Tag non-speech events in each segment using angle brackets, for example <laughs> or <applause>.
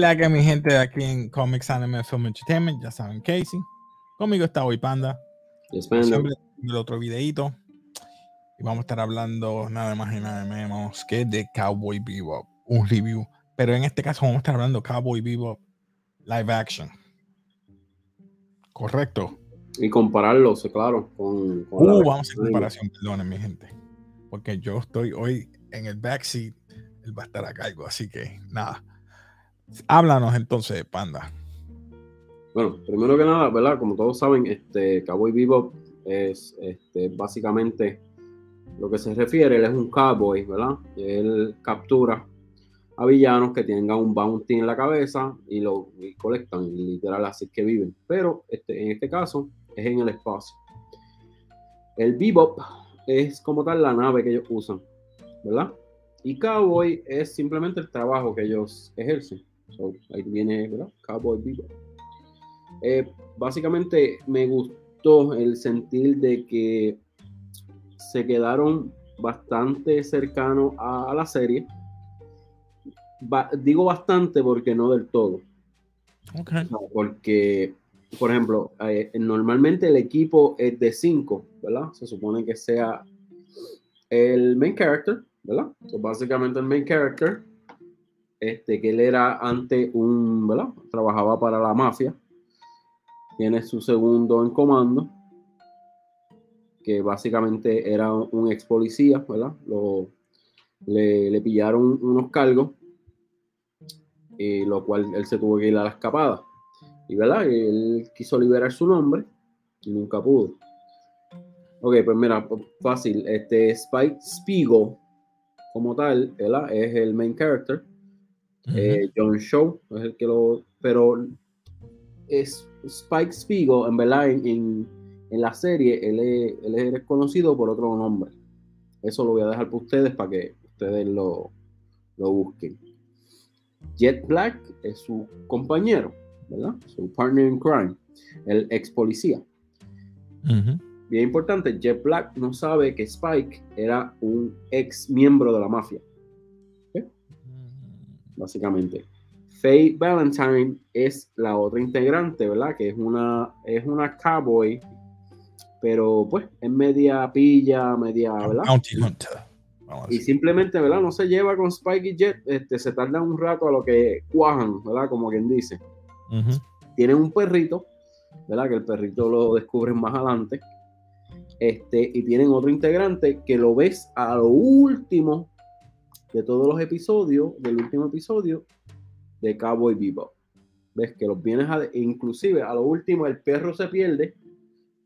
¿Qué es la que mi gente de aquí en Comics Anime Film Entertainment? Ya saben, Casey. Conmigo está hoy Panda. Yes, siempre, el otro videito. Y vamos a estar hablando nada más y nada menos que de Cowboy Bebop. Un review. Pero en este caso vamos a estar hablando Cowboy Bebop live action. Correcto. Y compararlos, claro, con, con Uh, vamos a hacer comparación, perdonen mi gente. Porque yo estoy hoy en el backseat. Él va a estar a cargo, así que nada. Háblanos entonces, Panda. Bueno, primero que nada, ¿verdad? Como todos saben, este Cowboy Bebop es este, básicamente lo que se refiere, él es un cowboy, ¿verdad? Él captura a villanos que tengan un bounty en la cabeza y lo y colectan, literal, así que viven. Pero este, en este caso es en el espacio. El Bebop es como tal la nave que ellos usan, ¿verdad? Y Cowboy es simplemente el trabajo que ellos ejercen. So, ahí viene, ¿verdad? Cowboy Bebop. Eh, básicamente me gustó el sentir de que se quedaron bastante cercanos a, a la serie. Ba- digo bastante porque no del todo. Ok. O sea, Porque, por ejemplo, eh, normalmente el equipo es de 5, ¿verdad? Se supone que sea el main character, ¿verdad? So, básicamente el main character, este, que él era antes un, ¿verdad? Trabajaba para la mafia. Tiene su segundo en comando, que básicamente era un ex policía, ¿verdad? Lo, le, le pillaron unos cargos y lo cual él se tuvo que ir a la escapada. Y verdad, él quiso liberar su nombre y nunca pudo. Ok, pues mira, fácil. Este Spike Spiegel, como tal, es el main character. Eh, John Show es el que lo. Pero es Spike Spiegel, en verdad, en, en- en la serie, él es, él es conocido por otro nombre. Eso lo voy a dejar para ustedes para que ustedes lo, lo busquen. Jet Black es su compañero, ¿verdad? Su partner in crime, el ex policía. Bien importante, Jet Black no sabe que Spike era un ex miembro de la mafia, básicamente. Faye Valentine es la otra integrante, ¿verdad? Que es una, es una cowboy, pero pues es media pilla, media, ¿verdad? Bounty Hunter. Y simplemente, ¿verdad? No se lleva con Spike y Jet, este, se tarda un rato a lo que cuajan, ¿verdad? Como quien dice. Tienen un perrito, ¿verdad? Que el perrito lo descubren más adelante. Este, y tienen otro integrante que lo ves a lo último de todos los episodios, del último episodio de Cowboy Bebop. Ves que los vienes a, inclusive a lo último el perro se pierde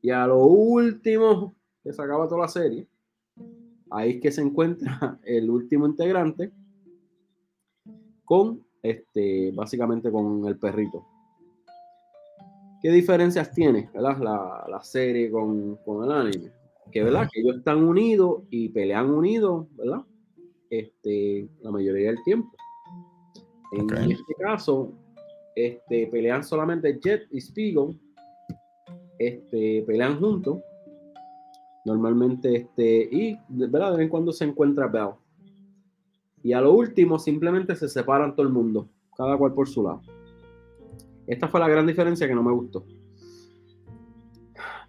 y a lo último que se acaba toda la serie, ahí es que se encuentra <laughs> el último integrante con este, básicamente con el perrito. ¿Qué diferencias tiene ¿verdad? La, la serie con, con el anime? Que, ¿verdad? que ellos están unidos y pelean unidos, ¿verdad? Este, la mayoría del tiempo. En Ok. este caso, este, pelean solamente Jet y Spiegel, este, pelean juntos. Normalmente, este, y de ¿verdad? de vez en cuando se encuentra Bell. Y a lo último, simplemente se separan todo el mundo, cada cual por su lado. Esta fue la gran diferencia que no me gustó.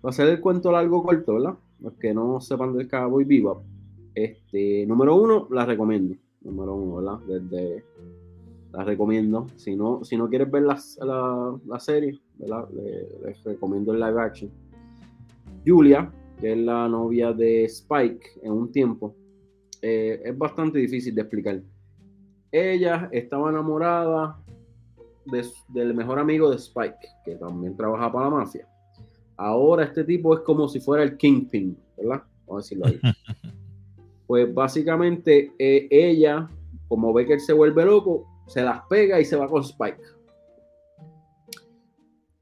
Va a ser el cuento largo corto, ¿verdad? Los que no sepan del Cowboy Bebop. Este, número uno, la recomiendo. Número uno, ¿verdad? Desde, la recomiendo. Si no, si no quieres ver las- la, la serie, ¿verdad? Le- Les recomiendo el live action. Julia, que es la novia de Spike en un tiempo, eh, es bastante difícil de explicar. Ella estaba enamorada de del mejor amigo de Spike, que también trabaja para la mafia. Ahora este tipo es como si fuera el Kingpin, ¿verdad? Vamos a decirlo ahí. <laughs> Pues básicamente eh, ella, como ve que él se vuelve loco, se las pega y se va con Spike.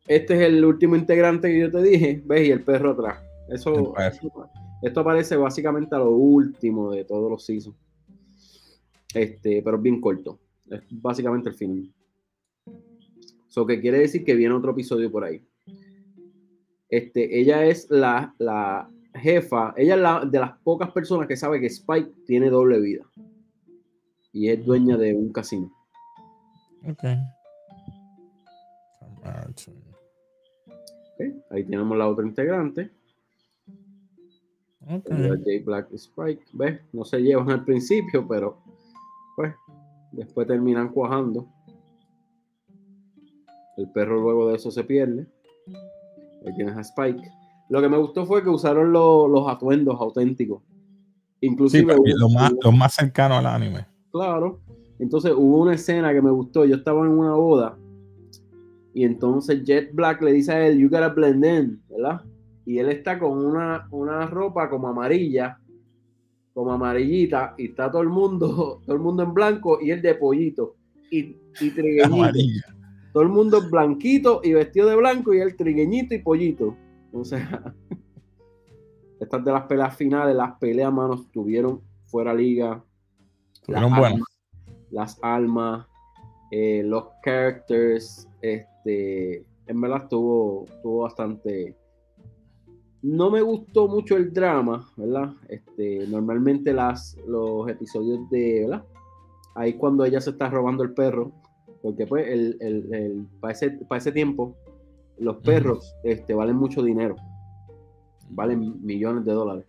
Este es el último integrante que yo te dije, ves, y el perro atrás. Eso, perro. esto aparece básicamente a lo último de todos los seasons. Este, pero es bien corto. Es básicamente el final. So que quiere decir que viene otro episodio por ahí. Este, ella es la, la jefa, ella es la de las pocas personas que sabe que Spike tiene doble vida. Y es dueña de un casino. Ok. Ok, Ahí tenemos la otra integrante. Ok. el Jay Black Spike. ¿Ves? No se llevan al principio, pero pues después terminan cuajando. El perro luego de eso se pierde. Ahí tienes a Spike. Lo que me gustó fue que usaron lo- los atuendos auténticos. Sí, Inclusive, hubo- lo más, lo más cercano al anime. claro. Entonces hubo una escena que me gustó. Yo estaba en una boda y entonces Jet Black le dice a él, you gotta blend in, ¿verdad? Y él está con una, una ropa como amarilla, como amarillita, y está todo el mundo, <laughs> todo el mundo en blanco y él de pollito. Y, y <laughs> trigueñito. Todo el mundo blanquito y vestido de blanco y él trigueñito y pollito. O sea, <laughs> estas de las peleas finales, las peleas, manos, tuvieron fuera liga. Estuvieron Las buenas. almas- Las almas, eh, los characters, este, en verdad estuvo, estuvo bastante... No me gustó mucho el drama, ¿verdad? Este, normalmente las, los episodios de, ¿verdad? Ahí cuando ella se está robando el perro, porque pues el, el, el- para, ese, para ese tiempo los perros este, valen mucho dinero, valen millones de dólares.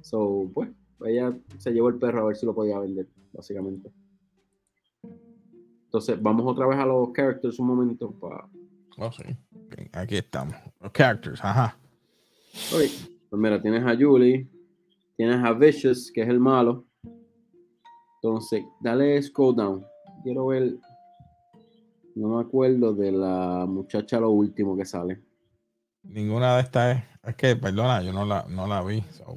So, pues, ella se llevó el perro a ver si lo podía vender, básicamente. Entonces, vamos otra vez a los characters un momento para... Oh, sí. Aquí estamos. Los characters, ajá. Ok, Pues mira, tienes a Julie, tienes a Vicious, que es el malo. Entonces, dale scroll down. Quiero ver. No me acuerdo de la muchacha lo último que sale. Ninguna de estas es. Es que, perdona, yo no la, no la vi. so,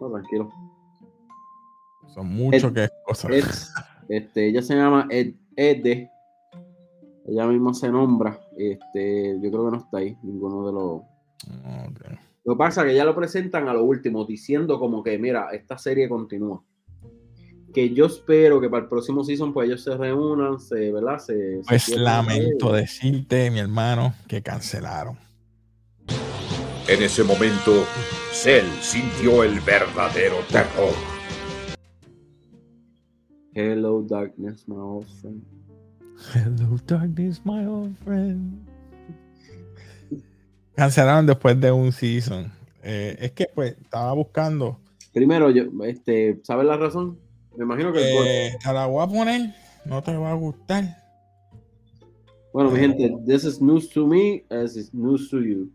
No, tranquilo. son mucho Ed- que cosas. Ed, este, ella se llama Ed, Ede. Ella misma se nombra. Este, yo creo que no está ahí, ninguno de los. Lo que pasa es que ya lo presentan a lo último, diciendo como que, mira, esta serie continúa. Que yo espero que para el próximo season, pues ellos se reúnan, se, ¿verdad? Se, Pues lamento decirte, mi hermano, que cancelaron. En ese momento, Cell sintió el verdadero terror. Hello, darkness, my old friend. Hello, darkness, my old friend. Cancelaron después de un season. Eh, es que, pues, estaba buscando. Primero, yo, este, ¿sabes la razón? Me imagino que el gol- Eh, te la voy a poner. No te va a gustar. Bueno, mi gente, this is news to me as is news to you.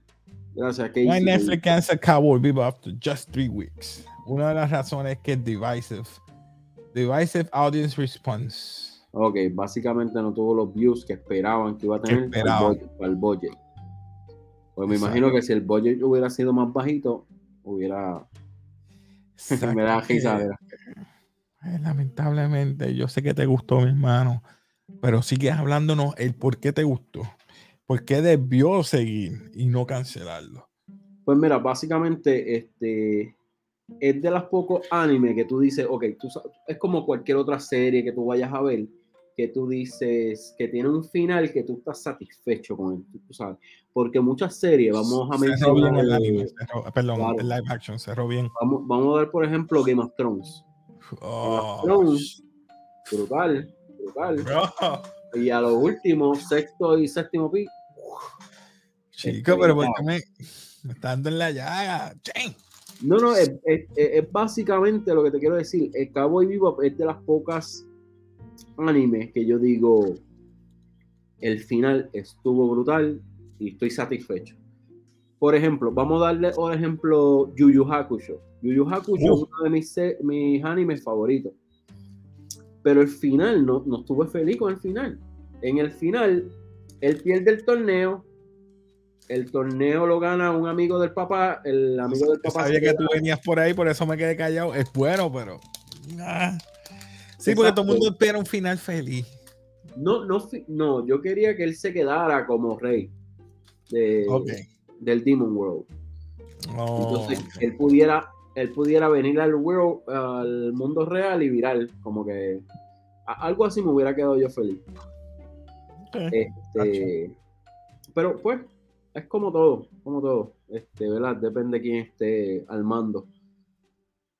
Gracias, Casey. Why Netflix cancel Cowboy Bebop after just three weeks? Una de las razones es que es divisive. Divisive audience response. Ok, básicamente no tuvo los views que esperaban que iba a tener para el, budget, para el budget. Pues me Exacto. imagino que si el budget hubiera sido más bajito, hubiera... <laughs> me da risa. Eh, lamentablemente, yo sé que te gustó, mi hermano, pero sigues hablándonos el por qué te gustó. ¿Por qué debió seguir y no cancelarlo? Pues mira, básicamente este es de las pocos animes que tú dices, ok, tú, es como cualquier otra serie que tú vayas a ver, que tú dices que tiene un final que tú estás satisfecho con él, tú- sabes. Porque muchas series, vamos a Cerró bien mencionar, el anime, cerró- perdón, claro. el live action cerró bien. vamos, vamos a ver por ejemplo Game of Thrones. Oh, brutal, brutal. bro. Y a lo último, sexto y séptimo pick, Chico, pero ¿por qué me, me está dando en la llaga? No, no, es, es- es- es básicamente lo que te quiero decir. El Cowboy Bebop es de las pocas animes que yo digo, el final estuvo brutal y estoy satisfecho. Por ejemplo, vamos a darle por ejemplo Yu Yu Hakusho. Yu Yu Hakusho Uh. es uno de mis, mis animes favoritos. Pero el final, no, no estuve feliz con el final. En el final, él pierde el torneo. El torneo lo gana un amigo del papá. El amigo del papá sabía que tú venías por ahí, por eso me quedé callado. Es bueno, pero. ah. Sí, porque todo el mundo espera un final feliz. No, no, no, yo quería que él se quedara como rey de, Ok. Del Demon World. Oh, Entonces, él pudiera, él pudiera venir al world, al mundo real y viral, como que algo así me hubiera quedado yo feliz. Este, pero pues, es como todo, como todo, este, ¿verdad? Depende de quién esté al mando.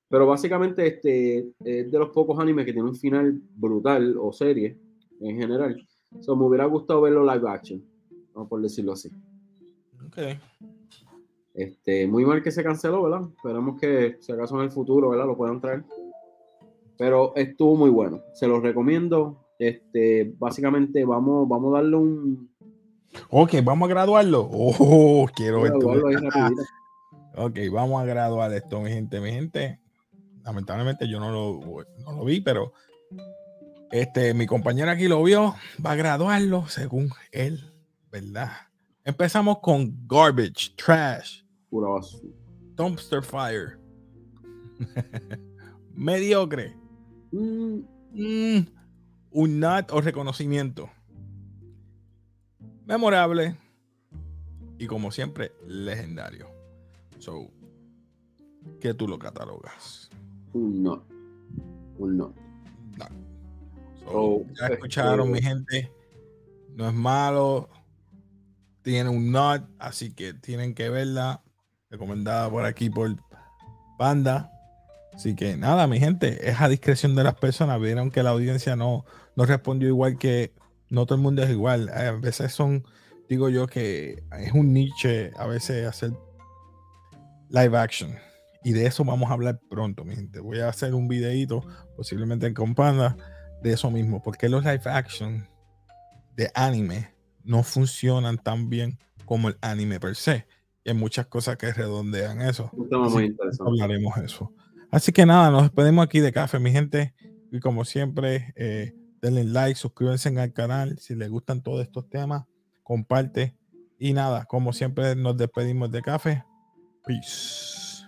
Pero básicamente, este, es de los pocos animes que tiene un final brutal, o serie, en general, So, me hubiera gustado verlo live action, ¿no? por decirlo así. Ok. Este, muy mal que se canceló, ¿verdad? Esperemos que si acaso en el futuro, ¿verdad? Lo puedan traer. Pero estuvo muy bueno. Se los recomiendo. Este, básicamente vamos, vamos a darle un. Ok, vamos a graduarlo. Oh, quiero graduarlo. <laughs> Ok, vamos a graduar esto, mi gente. Mi gente, lamentablemente yo no lo, no lo vi, pero este, mi compañero aquí lo vio. Va a graduarlo según él, ¿verdad? Empezamos con garbage, trash, Pura basura. dumpster fire, <laughs> mediocre, Mm, mm, un nut o reconocimiento, memorable y como siempre, legendario. So, ¿qué tú lo catalogas? un no. Un no. No. So, Oh, ya escucharon, este- mi gente. No es malo. Tiene un nut, así que tienen que verla. Recomendada por aquí por Panda. Así que nada, mi gente, es a discreción de las personas. Vieron que la audiencia no, no respondió igual que no todo el mundo es igual. A veces son, digo yo, que es un niche a veces hacer live action. Y de eso vamos a hablar pronto, mi gente. Voy a hacer un videito, posiblemente con Panda, de eso mismo. Porque los live action de anime no funcionan tan bien como el anime per se. Y hay muchas cosas que redondean eso. Muy hablaremos eso. Así que nada, nos despedimos aquí de café, mi gente. Y como siempre, eh, denle like, suscríbanse al canal. Si les gustan todos estos temas, comparte. Y nada, como siempre, nos despedimos de café. Peace.